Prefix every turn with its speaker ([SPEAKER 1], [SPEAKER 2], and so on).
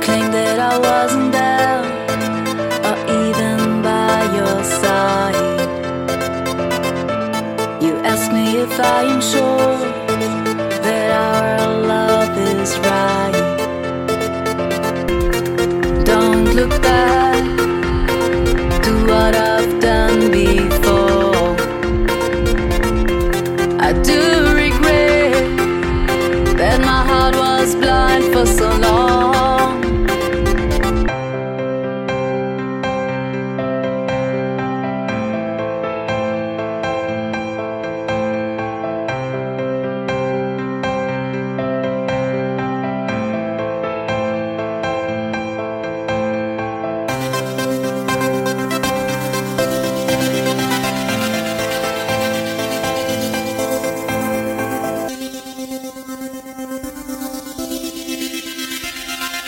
[SPEAKER 1] claimed that I wasn't there or even by your side. You asked me if I am sure that our love is right. Don't look back to what I've done before. I do regret that my heart was blind for so